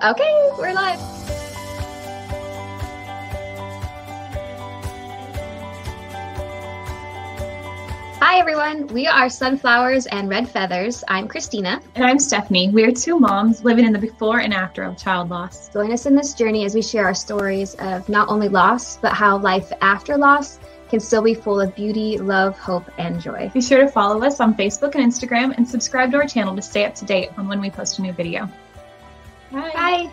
Okay, we're live. Hi, everyone. We are Sunflowers and Red Feathers. I'm Christina. And I'm Stephanie. We are two moms living in the before and after of child loss. Join us in this journey as we share our stories of not only loss, but how life after loss can still be full of beauty, love, hope, and joy. Be sure to follow us on Facebook and Instagram and subscribe to our channel to stay up to date on when we post a new video. Bye. Bye.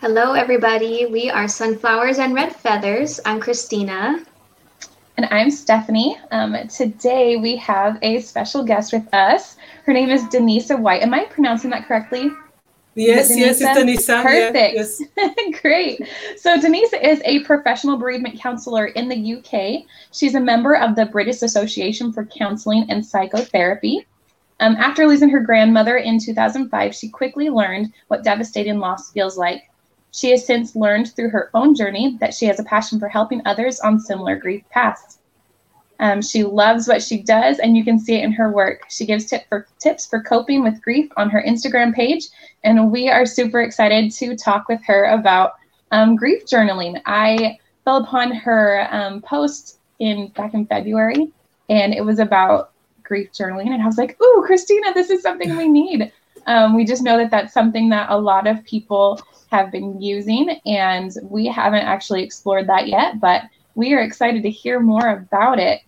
Hello, everybody. We are Sunflowers and Red Feathers. I'm Christina. And I'm Stephanie. Um, today we have a special guest with us. Her name is Denisa White. Am I pronouncing that correctly? Yes, yes, it's Denisa. Perfect. Yeah, yes. Great. So, Denisa is a professional bereavement counselor in the UK. She's a member of the British Association for Counseling and Psychotherapy. Um, after losing her grandmother in 2005, she quickly learned what devastating loss feels like. She has since learned through her own journey that she has a passion for helping others on similar grief paths. Um, she loves what she does, and you can see it in her work. She gives tip for, tips for coping with grief on her Instagram page, and we are super excited to talk with her about um, grief journaling. I fell upon her um, post in back in February, and it was about grief journaling, and I was like, "Ooh, Christina, this is something we need." Um, we just know that that's something that a lot of people have been using, and we haven't actually explored that yet, but we are excited to hear more about it.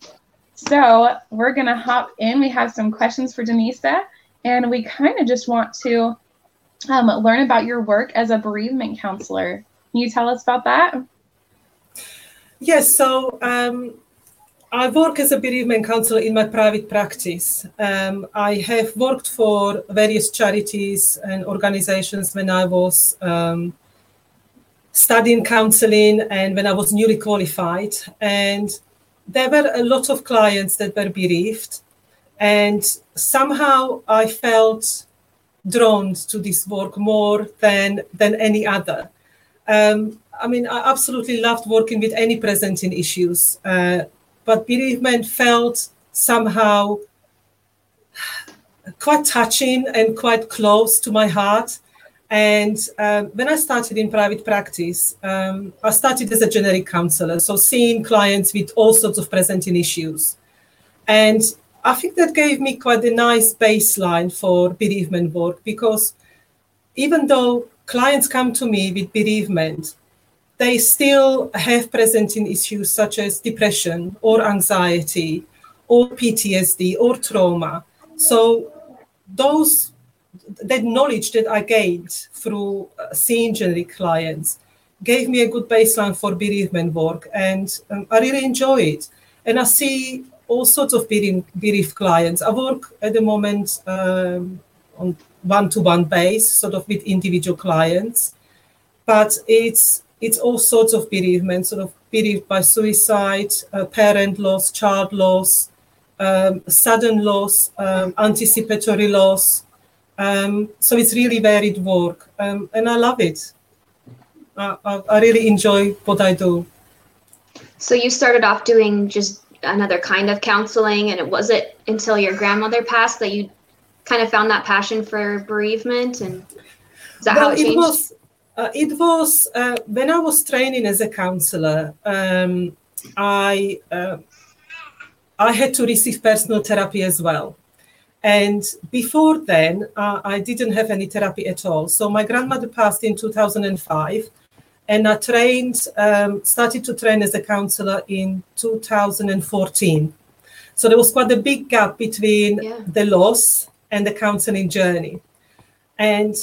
So we're going to hop in. We have some questions for Denisa, and we kind of just want to um, learn about your work as a bereavement counselor. Can you tell us about that? Yes, so um, I work as a bereavement counselor in my private practice. Um, I have worked for various charities and organizations when I was um, studying counseling and when I was newly qualified. And there were a lot of clients that were bereaved. And somehow I felt drawn to this work more than, than any other. Um, I mean, I absolutely loved working with any presenting issues, uh, but bereavement felt somehow quite touching and quite close to my heart. And um, when I started in private practice, um, I started as a generic counselor, so seeing clients with all sorts of presenting issues. And I think that gave me quite a nice baseline for bereavement work because even though clients come to me with bereavement, they still have presenting issues such as depression or anxiety or PTSD or trauma. So those that knowledge that I gained through uh, seeing generic clients gave me a good baseline for bereavement work, and um, I really enjoy it. And I see all sorts of bereaved clients. I work at the moment um, on one-to-one base, sort of with individual clients, but it's it's all sorts of bereavement, sort of bereaved by suicide, uh, parent loss, child loss, um, sudden loss, um, anticipatory loss, um, so it's really varied work, um, and I love it. I, I, I really enjoy what I do. So you started off doing just another kind of counseling, and it wasn't until your grandmother passed that you kind of found that passion for bereavement, and is that well, how it changed? It was, uh, it was uh, when I was training as a counselor. Um, I uh, I had to receive personal therapy as well. And before then, uh, I didn't have any therapy at all. So my grandmother passed in 2005, and I trained, um, started to train as a counselor in 2014. So there was quite a big gap between yeah. the loss and the counseling journey. And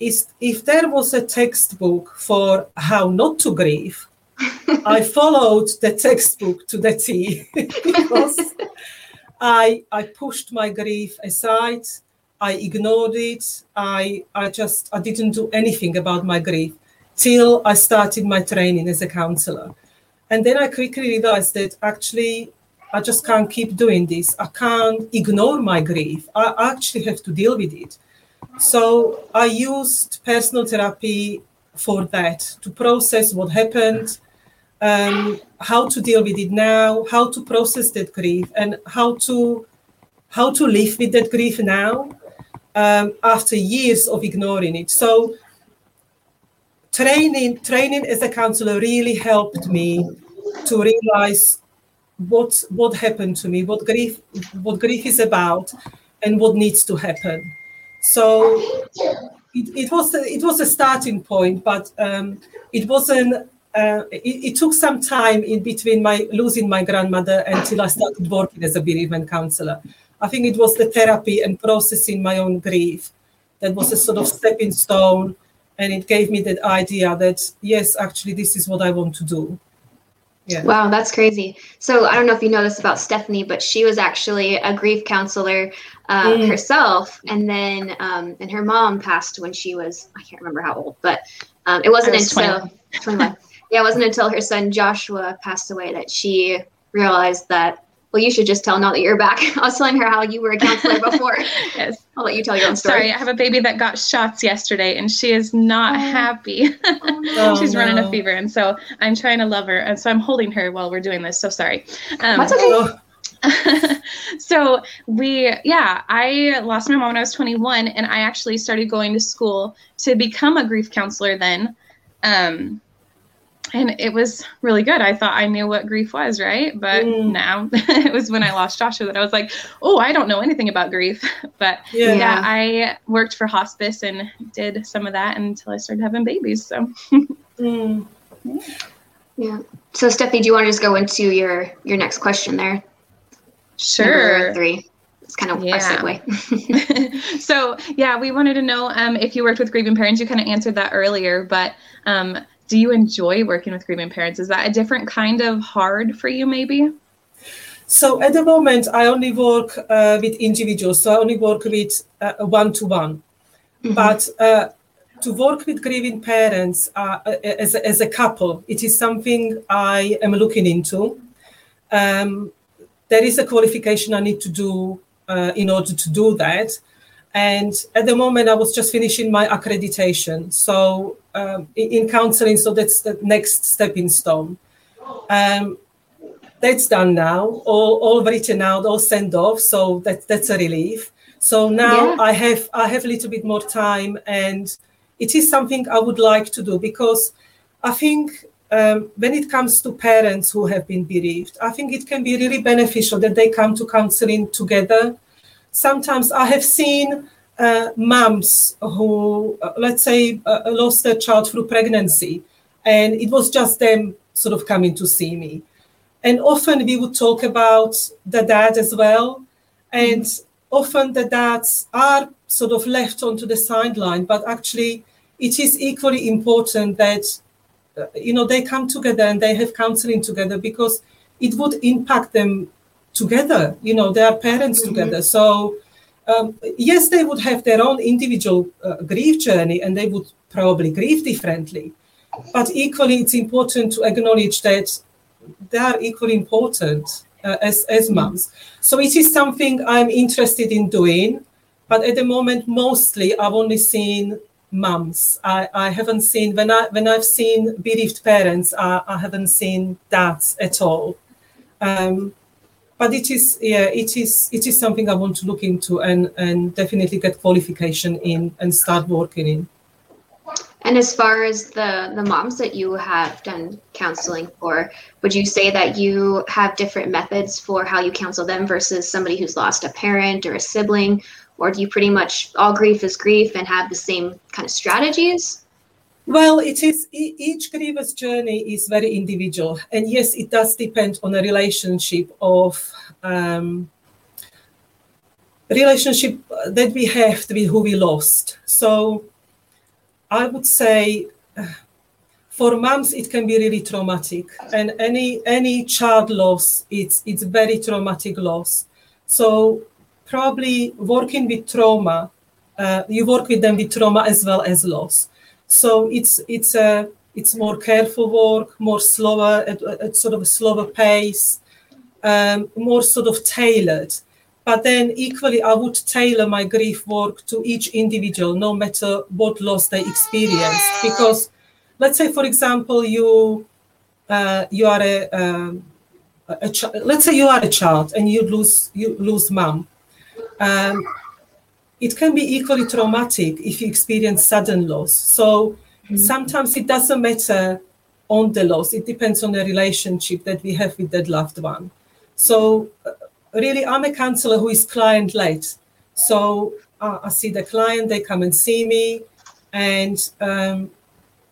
if there was a textbook for how not to grieve, I followed the textbook to the T because I I pushed my grief aside. I ignored it. I I just I didn't do anything about my grief till I started my training as a counselor. And then I quickly realized that actually I just can't keep doing this. I can't ignore my grief. I actually have to deal with it. So I used personal therapy for that to process what happened, um, how to deal with it now, how to process that grief, and how to how to live with that grief now um, after years of ignoring it. So training training as a counselor really helped me to realize what what happened to me, what grief what grief is about, and what needs to happen. So it, it was it was a starting point, but um, it wasn't. Uh, it, it, took some time in between my losing my grandmother until I started working as a bereavement counselor. I think it was the therapy and processing my own grief that was a sort of stepping stone, and it gave me that idea that yes, actually, this is what I want to do. Yeah. Wow, that's crazy. So I don't know if you know this about Stephanie, but she was actually a grief counselor uh, mm. herself, and then um, and her mom passed when she was I can't remember how old, but um, it wasn't was until 21. 21. Yeah, it wasn't until her son Joshua passed away that she realized that well, you should just tell now that you're back. I was telling her how you were a counselor before. yes. I'll let you tell your own story. Sorry, I have a baby that got shots yesterday and she is not oh. happy. Oh, She's no. running a fever. And so I'm trying to love her. And so I'm holding her while we're doing this. So sorry. Um, That's okay. so we yeah i lost my mom when i was 21 and i actually started going to school to become a grief counselor then um, and it was really good. I thought I knew what grief was, right? But mm. now it was when I lost Joshua that I was like, oh, I don't know anything about grief. But yeah. yeah. I worked for hospice and did some of that until I started having babies. So, mm. yeah. So, Stephanie, do you want to just go into your your next question there? Sure. Number three. It's kind of yeah. our segue. so, yeah, we wanted to know um, if you worked with grieving parents. You kind of answered that earlier, but um, do you enjoy working with grieving parents? Is that a different kind of hard for you, maybe? So at the moment, I only work uh, with individuals. So I only work with one to one. But uh, to work with grieving parents uh, as, a, as a couple, it is something I am looking into. Um, there is a qualification I need to do uh, in order to do that. And at the moment, I was just finishing my accreditation. So um, in counseling, so that's the next stepping stone. Um, that's done now, all, all written out, all sent off. So that, that's a relief. So now yeah. I have I have a little bit more time, and it is something I would like to do because I think um, when it comes to parents who have been bereaved, I think it can be really beneficial that they come to counseling together sometimes I have seen uh, moms who, uh, let's say, uh, lost their child through pregnancy, and it was just them sort of coming to see me. And often we would talk about the dad as well, and mm-hmm. often the dads are sort of left onto the sideline, but actually it is equally important that uh, you know they come together and they have counseling together because it would impact them together. You know, they are parents mm-hmm. together. So, um, yes, they would have their own individual uh, grief journey and they would probably grieve differently. But equally, it's important to acknowledge that they are equally important uh, as, as mm-hmm. moms. So, it is something I'm interested in doing. But at the moment, mostly I've only seen moms I, I haven't seen when I when I've seen bereaved parents. I, I haven't seen dads at all. Um, but it is yeah it is it is something i want to look into and and definitely get qualification in and start working in. And as far as the the moms that you have done counseling for would you say that you have different methods for how you counsel them versus somebody who's lost a parent or a sibling? Or do you pretty much all grief is grief and have the same kind of strategies well, it is each grievous journey is very individual, and yes, it does depend on a relationship of um, relationship that we have with who we lost. So, I would say uh, for moms it can be really traumatic, and any any child loss it's it's very traumatic loss. So probably working with trauma, uh, you work with them with trauma as well as loss. So it's it's a it's more careful work, more slower, at, at sort of a slower pace, um, more sort of tailored. But then equally, I would tailor my grief work to each individual, no matter what loss they experience, because let's say, for example, you uh, you are a, um, a, ch- let's say you are a child and you lose you lose mom. Um, it can be equally traumatic if you experience sudden loss. So mm-hmm. sometimes it doesn't matter on the loss. It depends on the relationship that we have with that loved one. So uh, really, I'm a counselor who is client led. So uh, I see the client, they come and see me, and um,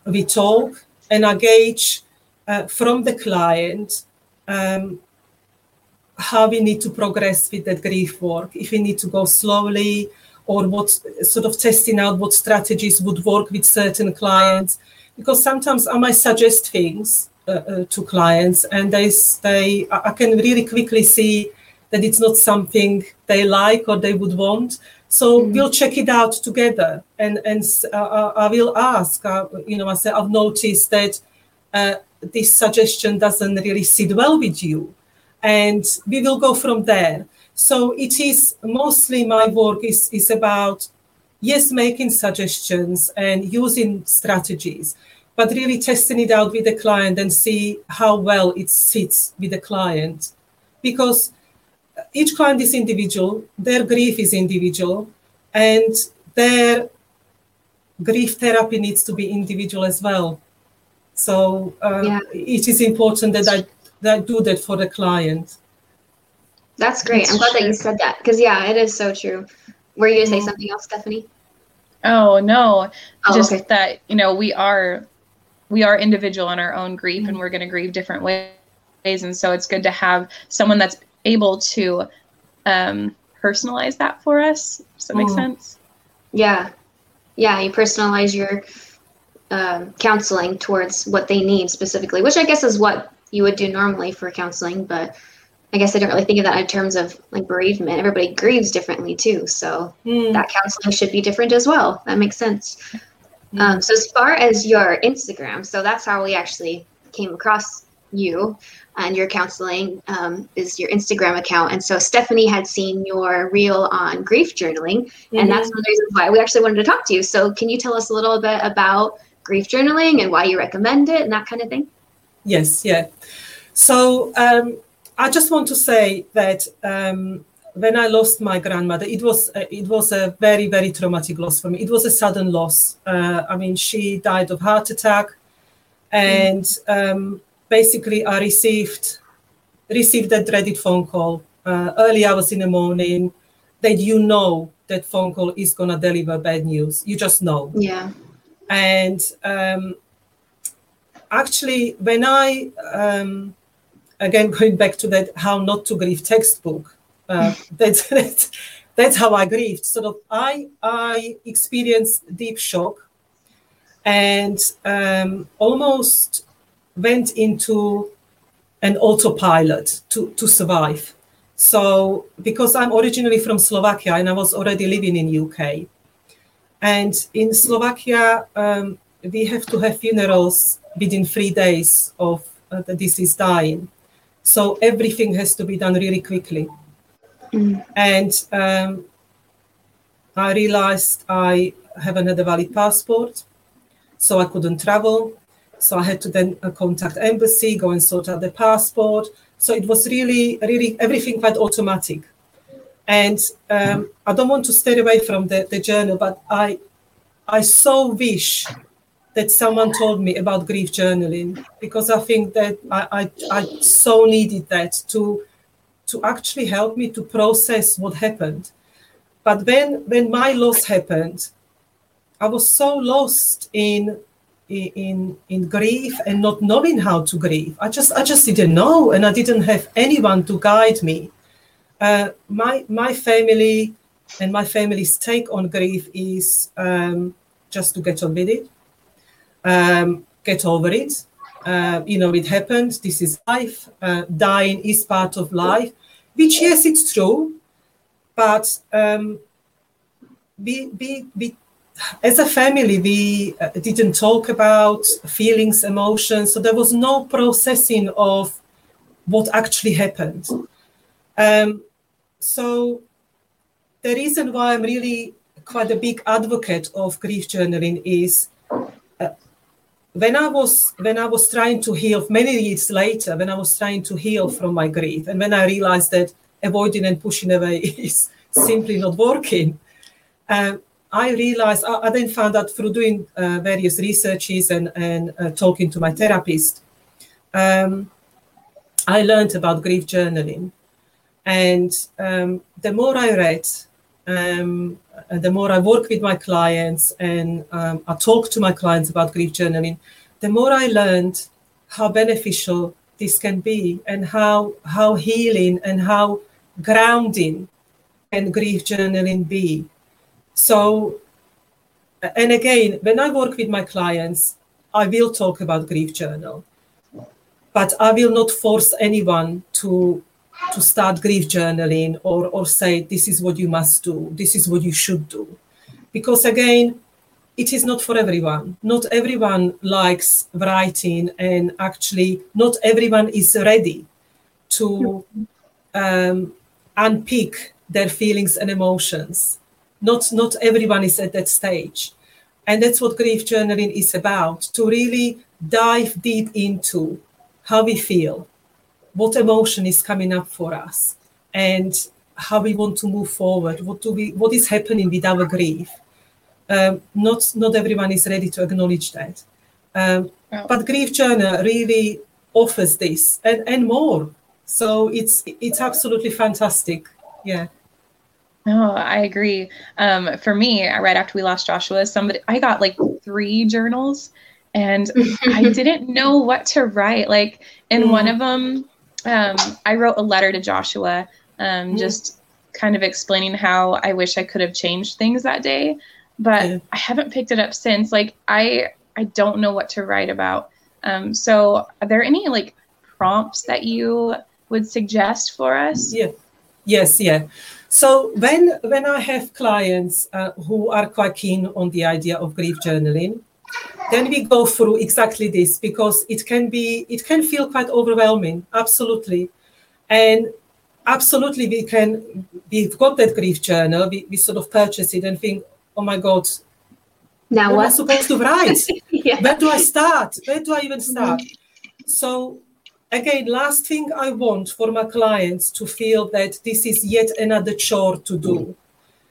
we talk and I gauge uh, from the client um, how we need to progress with that grief work. If we need to go slowly, or what sort of testing out what strategies would work with certain clients. Because sometimes I might suggest things uh, uh, to clients, and they they I can really quickly see that it's not something they like or they would want. So mm-hmm. we'll check it out together, and and uh, I will ask. Uh, you know, I say I've noticed that uh, this suggestion doesn't really sit well with you, and we will go from there. So it is mostly my work is is about yes, making suggestions and using strategies, but really testing it out with the client and see how well it sits with the client, because each client is individual, their grief is individual, and their grief therapy needs to be individual as well. So um, yeah. it is important that I, that I do that for the client. That's great. That's I'm glad true. that you said that because yeah, it is so true. Were you gonna say something else, Stephanie? Oh no, oh, just okay. that you know we are we are individual in our own grief, mm-hmm. and we're gonna grieve different ways, and so it's good to have someone that's able to um, personalize that for us. Does that make mm. sense? Yeah. Yeah. You personalize your um, counseling towards what they need specifically, which I guess is what you would do normally for counseling. But I guess I don't really think of that in terms of like bereavement. Everybody grieves differently too. So mm. that counseling should be different as well. That makes sense. Mm. Um, so as far as your Instagram, so that's how we actually came across you and your counseling um, is your Instagram account. And so Stephanie had seen your reel on grief journaling, mm-hmm. and that's one of the reasons why we actually wanted to talk to you. So can you tell us a little bit about grief journaling and why you recommend it and that kind of thing? Yes, yeah. So um, I just want to say that um, when I lost my grandmother, it was uh, it was a very very traumatic loss for me. It was a sudden loss. Uh, I mean, she died of heart attack, and um, basically I received received that dreaded phone call uh, early hours in the morning that you know that phone call is gonna deliver bad news. You just know. Yeah. And um, actually, when I um, again going back to that how not to grieve textbook, uh, that's, that's that's how I grieved. Sort of, I I experienced deep shock, and um, almost went into an autopilot to, to survive. So because I'm originally from Slovakia and I was already living in UK, and in Slovakia um, we have to have funerals within three days of uh, the deceased dying. So everything has to be done really quickly. Mm. And um, I realized I haven't had a valid passport, so I couldn't travel. So I had to then uh, contact embassy, go and sort out the passport. So it was really, really everything quite automatic. And um, I don't want to stay away from the, the journal, but I, I so wish that someone told me about grief journaling because I think that I, I, I so needed that to, to actually help me to process what happened. But when, when my loss happened, I was so lost in in in grief and not knowing how to grieve. I just I just didn't know, and I didn't have anyone to guide me. Uh, my my family and my family's take on grief is um, just to get on with it, um, get over it. Uh, you know, it happened. This is life. Uh, dying is part of life, which yes, it's true, but um, we we we as a family, we uh, didn't talk about feelings, emotions, so there was no processing of what actually happened. Um, so the reason why I'm really quite a big advocate of grief journaling is uh, when I was when I was trying to heal many years later, when I was trying to heal from my grief, and when I realized that avoiding and pushing away is simply not working, um, I realized I, I, then found out through doing uh, various researches and and uh, talking to my therapist. Um, I learned about grief journaling, and um, the more I read, um, the more I work with my clients and um, I talk to my clients about grief journaling, the more I learned how beneficial this can be and how how healing and how grounding can grief journaling be. So, and again, when I work with my clients, I will talk about grief journal, but I will not force anyone to to start grief journaling or, or say this is what you must do. This is what you should do. Because again it is not for everyone. Not everyone likes writing and actually not everyone is ready to um, unpick their feelings and emotions. Not not everyone is at that stage. And that's what grief journaling is about to really dive deep into how we feel what emotion is coming up for us and how we want to move forward what do we what is happening with our grief um, not not everyone is ready to acknowledge that um, oh. but grief journal really offers this and, and more so it's it's absolutely fantastic yeah no, I agree. Um, for me, right after we lost Joshua, somebody I got like three journals, and I didn't know what to write. Like in mm. one of them, um, I wrote a letter to Joshua, um, just kind of explaining how I wish I could have changed things that day, but yeah. I haven't picked it up since. Like I, I don't know what to write about. Um, so, are there any like prompts that you would suggest for us? Yeah. Yes. Yeah. So when when I have clients uh, who are quite keen on the idea of grief journaling, then we go through exactly this because it can be it can feel quite overwhelming absolutely. And absolutely we can we've got that grief journal we, we sort of purchase it and think oh my god now what, am i supposed to write? Yeah. where do i start? Where do i even start? Mm-hmm. so again last thing i want for my clients to feel that this is yet another chore to do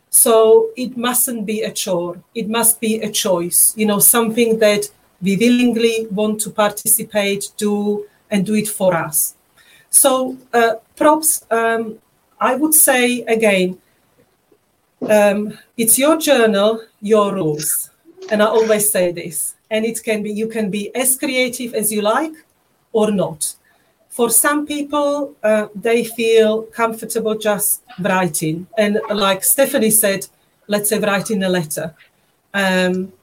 so it mustn't be a chore. It must be a choice, you know, something that we willingly want to participate, do, and do it for us. So uh, props, um, I would say again, um, it's your journal, your rules. And I always say this. And it can be, you can be as creative as you like or not for some people, uh, they feel comfortable just writing. And like Stephanie said, let's say writing a letter um,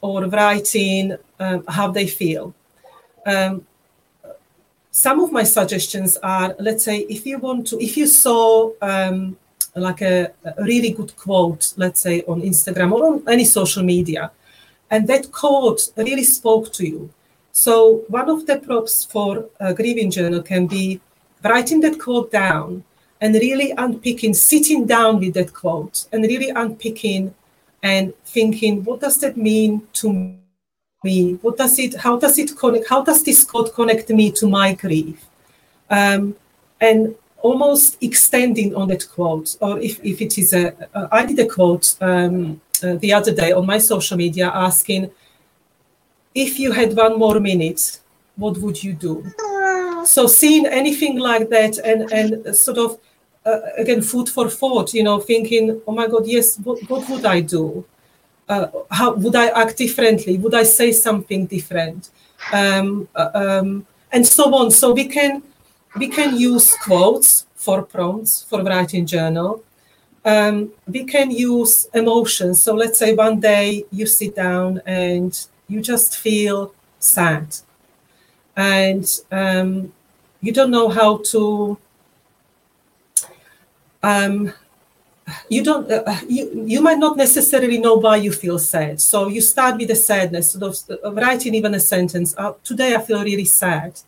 or writing um, how they feel. Um, some of my suggestions are let's say if you want to, if you saw um, like a, a really good quote, let's say on Instagram or on any social media, and that quote really spoke to you so one of the props for a grieving journal can be writing that quote down and really unpicking, sitting down with that quote and really unpicking and thinking, what does that mean to me? What does it, how does it connect, how does this quote connect me to my grief? Um, and almost extending on that quote, or if, if it is a, uh, I did a quote um, uh, the other day on my social media asking, if you had one more minute, what would you do? So seeing anything like that and and sort of uh, again food for thought, you know, thinking, oh my God, yes, what, what would I do? Uh, how would I act differently? Would I say something different? Um, uh, um, and so on. So we can we can use quotes for prompts for writing journal. Um, we can use emotions. So let's say one day you sit down and you just feel sad. And um, you don't know how to um, you don't uh, uh, you, you might not necessarily know why you feel sad. So you start with the sadness sort of uh, writing even a sentence uh, today i feel really sad.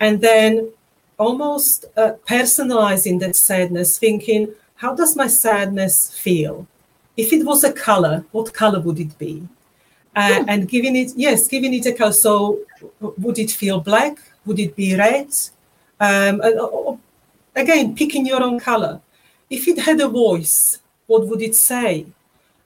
And then almost uh, personalizing that sadness thinking how does my sadness feel? If it was a color what color would it be uh, and giving it, yes, giving it a color. So, would it feel black? Would it be red? Um, and, uh, again, picking your own color. If it had a voice, what would it say?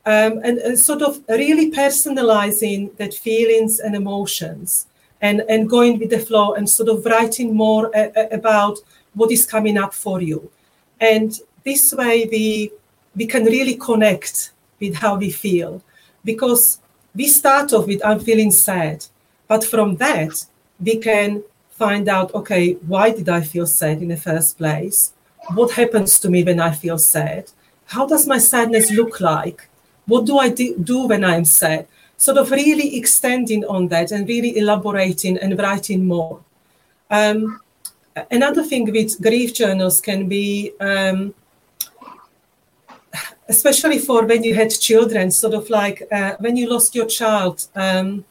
Um, and, and, sort of really personalizing that feelings and emotions and, and going with the flow and sort of writing more a, a, about what is coming up for you. And this way we we can really connect with how we feel because we start off with I'm feeling sad, but from that we can find out okay, why did I feel sad in the first place? What happens to me when I feel sad? How does my sadness look like? What do I do when I'm sad? Sort of really extending on that and really elaborating and writing more. Um, another thing with grief journals can be um, especially for when you had children, sort of like uh, when you lost your child, um,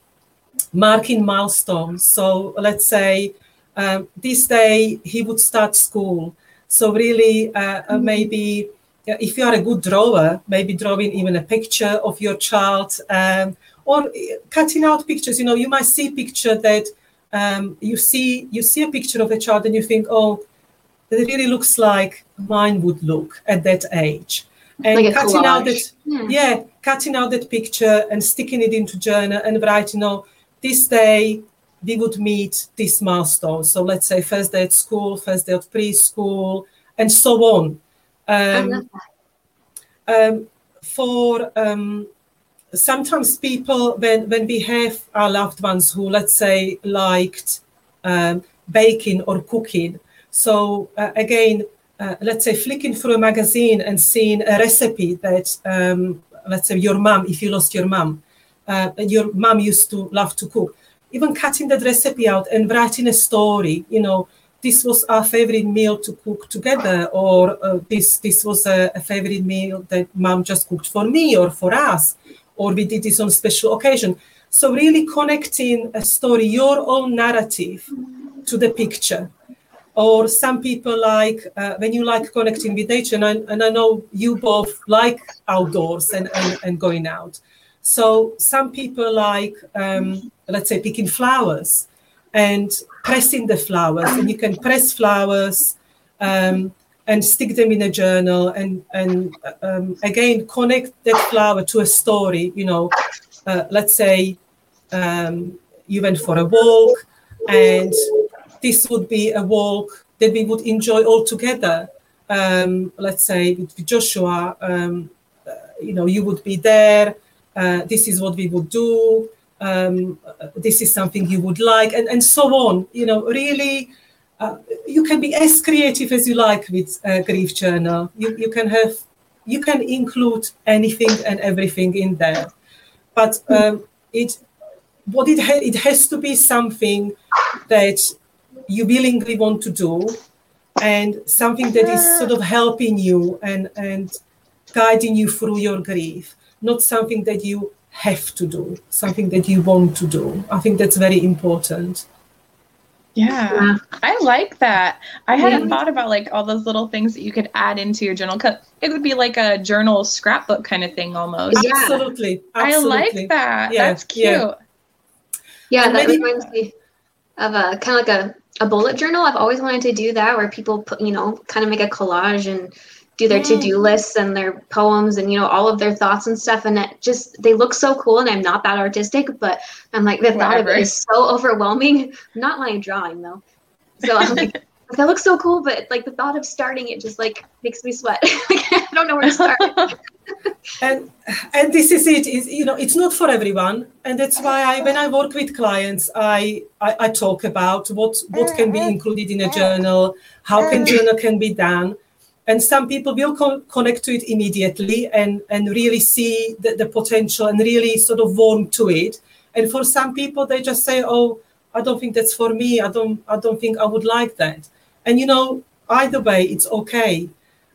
marking milestones. So let's say um, this day he would start school. So really, uh, uh mm-hmm. maybe if you are a good drawer, maybe drawing even a picture of your child um, or cutting out pictures. You know, you might see a picture that um, you see you see a picture of a child and you think, oh, it really looks like mine would look at that age and like cutting collage. out that yeah. yeah. cutting out that picture and sticking it into journal and writing you know this day we would meet this milestone so let's say first day at school first day of preschool and so on um, um, for um, sometimes people when when we have our loved ones who let's say liked um, baking or cooking so uh, again uh, let's say flicking through a magazine and seeing a recipe that um, let's say your mom if you lost your mom uh, your mom used to love to cook. Even cutting that recipe out and writing a story you know this was our favorite meal to cook together or uh, this this was a, a, favorite meal that mom just cooked for me or for us or we did this on special occasion. So really connecting a story your own narrative to the picture or some people like uh, when you like connecting with nature and and I know you both like outdoors and, and, and going out. So some people like um, let's say picking flowers and pressing the flowers and you can press flowers um, and stick them in a journal and and um, again connect that flower to a story you know uh, let's say um, you went for a walk and this would be a walk that we would enjoy all together. Um, let's say with Joshua, um, uh, you know, you would be there. Uh, this is what we would do. Um, uh, this is something you would like, and, and so on. You know, really, uh, you can be as creative as you like with a grief journal. You, you can have, you can include anything and everything in there, but um, it, what it ha- it has to be something that you willingly want to do and something that is sort of helping you and and guiding you through your grief not something that you have to do something that you want to do i think that's very important yeah, I like that. I hadn't thought about like all those little things that you could add into your journal. Cause It would be like a journal scrapbook kind of thing almost. Yeah. Absolutely. Absolutely. I like that. Yeah. That's cute. Yeah, yeah that reminds me of a kind of like a a bullet journal. I've always wanted to do that where people put, you know, kind of make a collage and do their to-do mm. lists and their poems and you know all of their thoughts and stuff. And it just they look so cool and i'm not that artistic but i'm like the thought of it is so overwhelming. I'm not like drawing though. So i'm like that looks so cool but like the thought of starting it just like makes me sweat. I don't know where to start. And and this is it. Is you know it's not for everyone. And that's why i when i work with clients I, I i, talk about what what can be mm-hmm. included in a journal how can mm-hmm. journal can be done. And some people will co- connect to it immediately and and really see the, the potential and really sort of warm to it. And for some people they just say oh i don't think that's for me. I don't i don't think i would like that and you know either way it's okay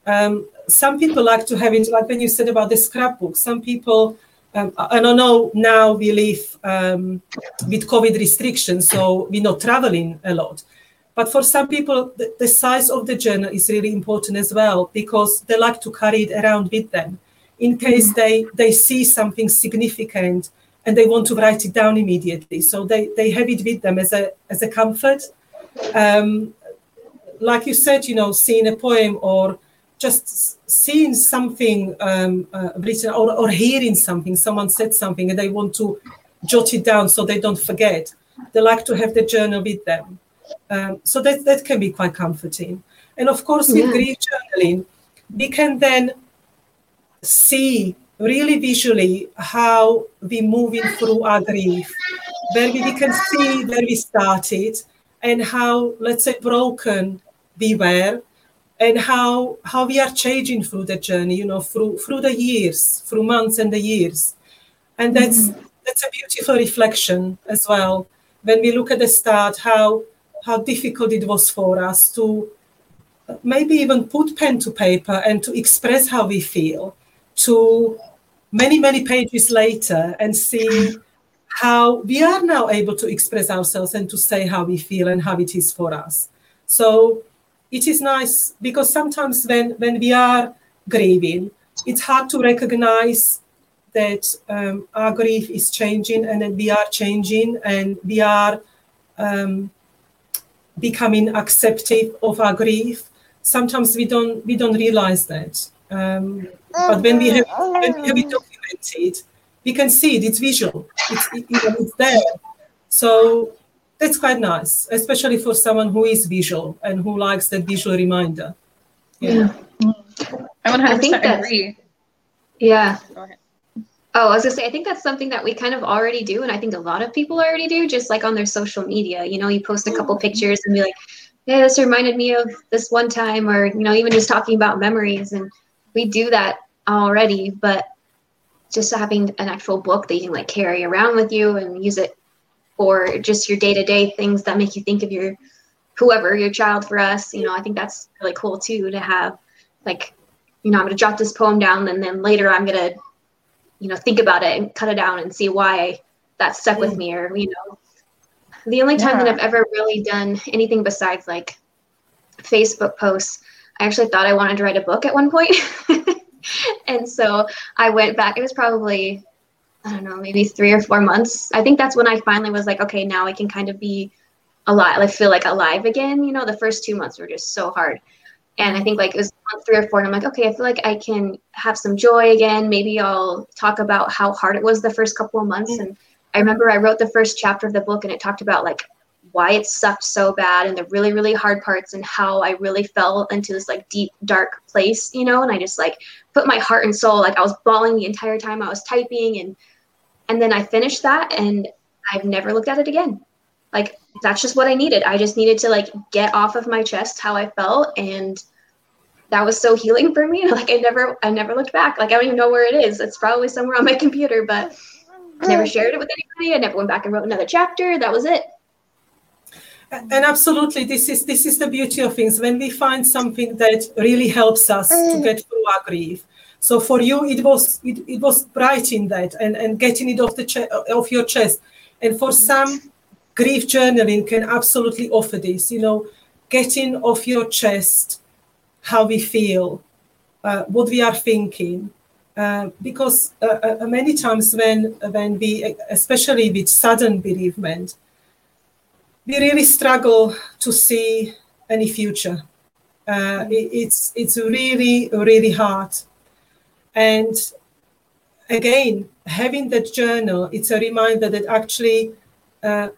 um, some people like to have it, like when you said about the scrapbook, some people, um, I don't know, now we live um, with COVID restrictions, so we're not traveling a lot. But for some people, the, the, size of the journal is really important as well because they like to carry it around with them in case mm-hmm. they, they see something significant and they want to write it down immediately. So they, they have it with them as a as a comfort. Um, like you said, you know, seeing a poem or just seeing something um, uh, written or, or hearing something, someone said something and they want to jot it down so they don't forget. They like to have the journal with them. Um, so that, that can be quite comforting. And of course, with yeah. grief journaling, we can then see really visually how we're moving through our grief, where we, we can see where we started and how, let's say, broken we were and how how we are changing through the journey you know through through the years through months and the years. And that's mm-hmm. that's a beautiful reflection as well. When we look at the start how how difficult it was for us to maybe even put pen to paper and to express how we feel to many many pages later and see how we are now able to express ourselves and to say how we feel and how it is for us. So it is nice because sometimes when when we are grieving it's hard to recognize that um, our grief is changing and that we are changing and we are um, becoming accepting of our grief. Sometimes we don't we don't realize that. Um, but when we have when we have it documented we can see it it's visual. It's, it, it's there. So that's quite nice, especially for someone who is visual and who likes that visual reminder. Yeah. yeah. I 100% I think agree. Yeah. Oh, I was gonna say, I think that's something that we kind of already do, and I think a lot of people already do, just like on their social media. You know, you post a couple pictures and be like, "Yeah, this reminded me of this one time," or you know, even just talking about memories, and we do that already. But just having an actual book that you can like carry around with you and use it or just your day-to-day things that make you think of your whoever your child for us you know i think that's really cool too to have like you know i'm going to jot this poem down and then later i'm going to you know think about it and cut it down and see why that stuck with me or you know the only time yeah. that i've ever really done anything besides like facebook posts i actually thought i wanted to write a book at one point and so i went back it was probably I don't know, maybe three or four months. I think that's when I finally was like, okay, now I can kind of be alive. I feel like alive again. You know, the first two months were just so hard. And I think like it was month three or four, and I'm like, okay, I feel like I can have some joy again. Maybe I'll talk about how hard it was the first couple of months. Mm-hmm. And I remember I wrote the first chapter of the book, and it talked about like why it sucked so bad and the really really hard parts and how i really fell into this like deep dark place you know and i just like put my heart and soul like i was bawling the entire time i was typing and and then I finished that and I've never looked at it again. Like that's just what I needed. I just needed to like get off of my chest how I felt and that was so healing for me. Like I never I never looked back. Like I don't even know where it is. It's probably somewhere on my computer, but I never shared it with anybody. I never went back and wrote another chapter. That was it. And absolutely, this is this is the beauty of things. When we find something that really helps us to mm. get through our grief, so for you, it was it, it was writing that and, and getting it off the che- off your chest. And for some, grief journaling can absolutely offer this. You know, getting off your chest how we feel, uh, what we are thinking. Uh, because uh, uh many times when when we, especially with sudden bereavement, we really struggle to see any future. Uh, it, it's it's really really hard and again, having that journal, it's a reminder that actually uh,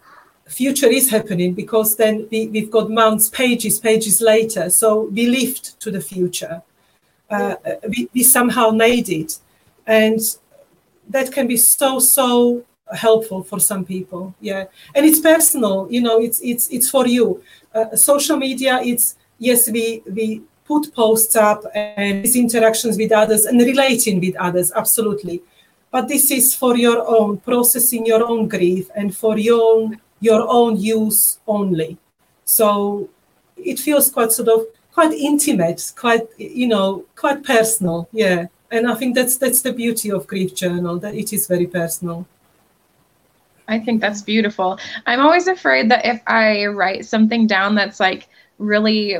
future is happening because then we, we've got months, pages, pages later. So we lived to the future. Uh, we, we somehow made it. And that can be so, so helpful for some people. Yeah. And it's personal, you know, it's, it's, it's for you. Uh, social media, it's, yes, we, we put posts up and these interactions with others and relating with others, absolutely. But this is for your own, processing your own grief and for your own, your own use only. So it feels quite sort of quite intimate, quite you know, quite personal. Yeah. And I think that's that's the beauty of grief journal, that it is very personal. I think that's beautiful. I'm always afraid that if I write something down that's like really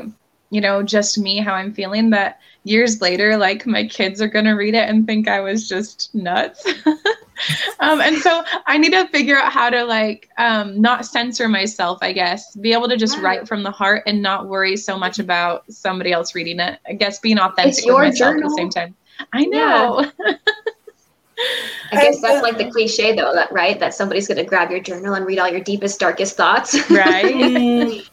you know, just me, how I'm feeling, that years later, like my kids are going to read it and think I was just nuts. um, and so I need to figure out how to like um, not censor myself, I guess, be able to just write from the heart and not worry so much about somebody else reading it. I guess being authentic It's your with myself journal. at the same time. I know. I guess that's like the cliche though, that right? That somebody's gonna grab your journal and read all your deepest, darkest thoughts. right?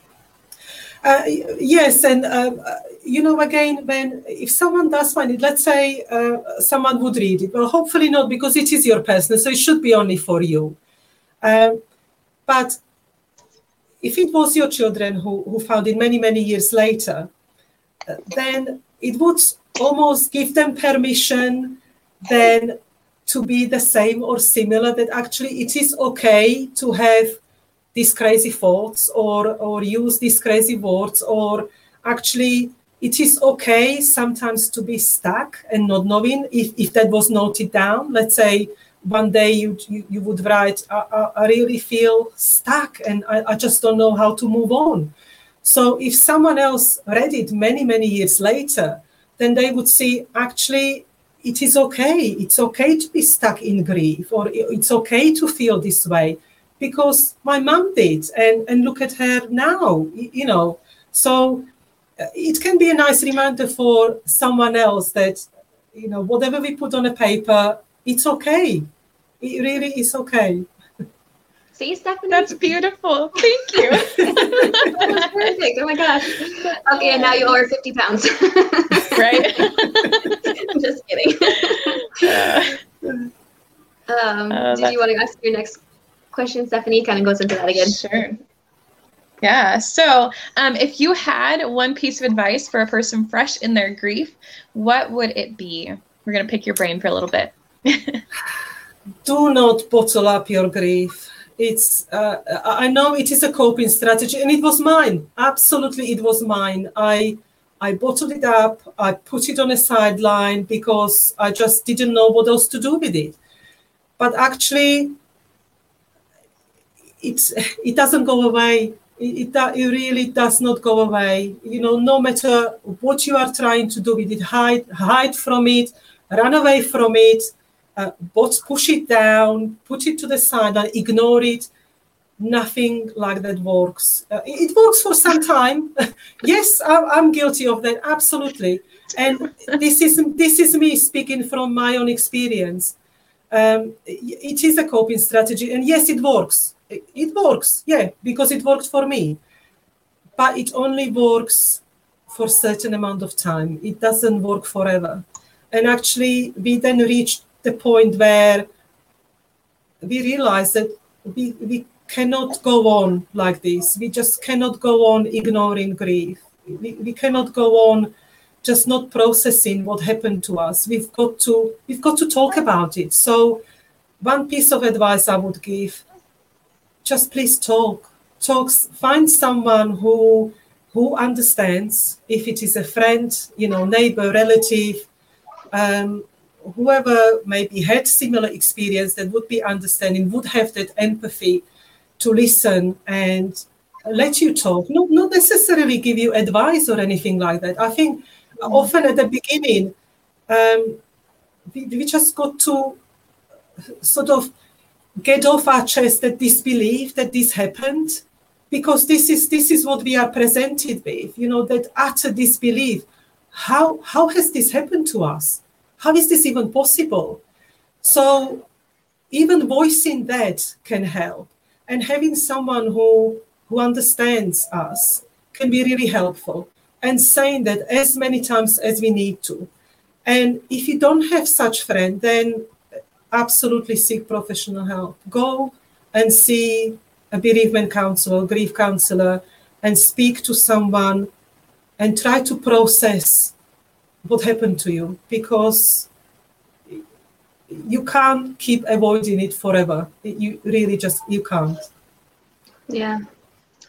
Uh, yes, and um, you know, again, when if someone does find it, let's say uh, someone would read it, well, hopefully not, because it is your personal, so it should be only for you. Um, but if it was your children who, who found it many, many years later, uh, then it would almost give them permission then to be the same or similar, that actually it is okay to have these crazy thoughts or or use these crazy words or actually it is okay sometimes to be stuck and not knowing if, if that was noted down. Let's say one day you you, you would write I, I, I really feel stuck and I, I just don't know how to move on. So if someone else read it many many years later then they would see actually it is okay. It's okay to be stuck in grief or it's okay to feel this way because my mom did and and look at her now you know so uh, it can be a nice reminder for someone else that you know whatever we put on a paper it's okay it really is okay See, Stephanie? That's beautiful. Thank you. that was perfect. Oh my gosh. Okay, and now you owe her 50 pounds. right? I'm just kidding. Yeah. Um, Uh, did you want to ask your next question, Stephanie? Kind of goes into that again. Sure. Yeah. So, um, if you had one piece of advice for a person fresh in their grief, what would it be? We're gonna pick your brain for a little bit. do not bottle up your grief it's uh, i I know it is a coping strategy and it was mine absolutely it was mine i i bottled it up i put it on a sideline because i just didn't know what else to do with it but actually it's it doesn't go away it, it, it really does not go away you know no matter what you are trying to do with it hide hide from it run away from it uh, but push it down, put it to the side, and ignore it. Nothing like that works. Uh, it works for some time. yes, I'm, I'm guilty of that, absolutely. And this is this is me speaking from my own experience. Um, it is a coping strategy, and yes, it works. It, works, yeah, because it worked for me. But it only works for certain amount of time. It doesn't work forever. And actually, we then reached the point where we realize that we, we cannot go on like this. We just cannot go on ignoring grief. We, we cannot go on just not processing what happened to us. We've got to we've got to talk about it. So one piece of advice I would give, just please talk. Talk find someone who who understands. If it is a friend, you know, neighbor, relative, um, whoever maybe had similar experience that would be understanding would have that empathy to listen and let you talk. Not, not necessarily give you advice or anything like that. I think often at the beginning um, we, we just got to sort of get off our chest that disbelief that this happened because this is this is what we are presented with you know that utter disbelief how how has this happened to us how is this even possible? So, even voicing that can help, and having someone who who understands us can be really helpful. And saying that as many times as we need to. And if you don't have such friend, then absolutely seek professional help. Go and see a bereavement counselor, grief counselor, and speak to someone and try to process what happened to you because you can't keep avoiding it forever you really just you can't Yeah,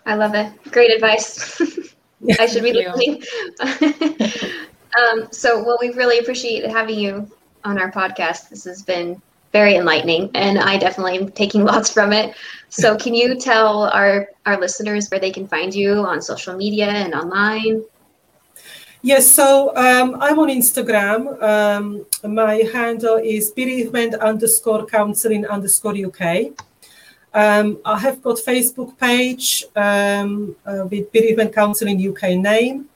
I love it. Great advice. I should be Thank listening. um, so, well, we really appreciate having you on our podcast. This has been very enlightening, and I definitely am taking lots from it. So, can you tell our our listeners where they can find you on social media and online? Yes, so um, I'm on Instagram. Um, my handle is bereavement underscore counseling underscore UK. Um, I have got Facebook page um, uh, with bereavement counseling UK name.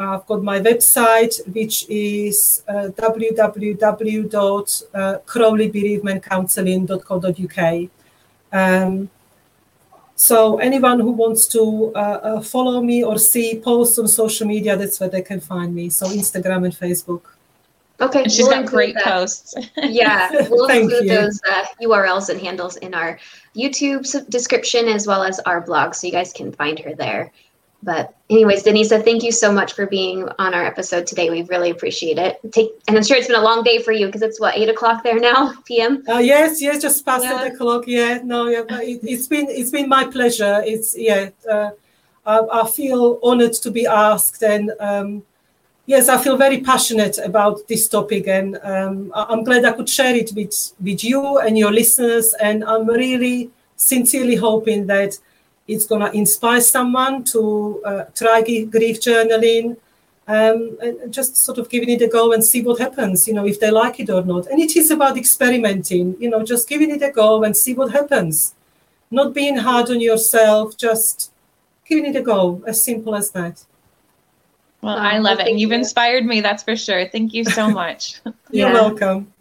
I've got my website, which is uh, www.crowleybereavementcounseling.co.uk. Um, so anyone who wants to uh, uh, follow me or see posts on social media, that's where they can find me. So Instagram and Facebook. Okay, And she's we'll got great that. posts. Yeah, we'll Thank include you. those uh, URLs and handles in our YouTube description as well as our blog, so you guys can find her there. But anyways, Denisa, thank you so much for being on our episode today. We really appreciate it. Take, and I'm sure it's been a long day for you because it's what eight o'clock there now, p.m. Uh, yes, yes, just past Yeah. eight o'clock. Yeah, no, yeah, but it, it's been it's been my pleasure. It's yeah, uh, I, I feel honoured to be asked, and um, yes, I feel very passionate about this topic, and um, I- I'm glad I could share it with with you and your listeners, and I'm really sincerely hoping that it's going to inspire someone to uh, try grief journaling. Um, and just sort of giving it a go and see what happens, you know, if they like it or not. And it is about experimenting, you know, just giving it a go and see what happens. Not being hard on yourself, just giving it a go, as simple as that. Well, I well, love it. thank You've you. inspired me, that's for sure. Thank you so much. You're Yeah. welcome.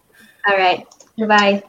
All right, bye. Bye.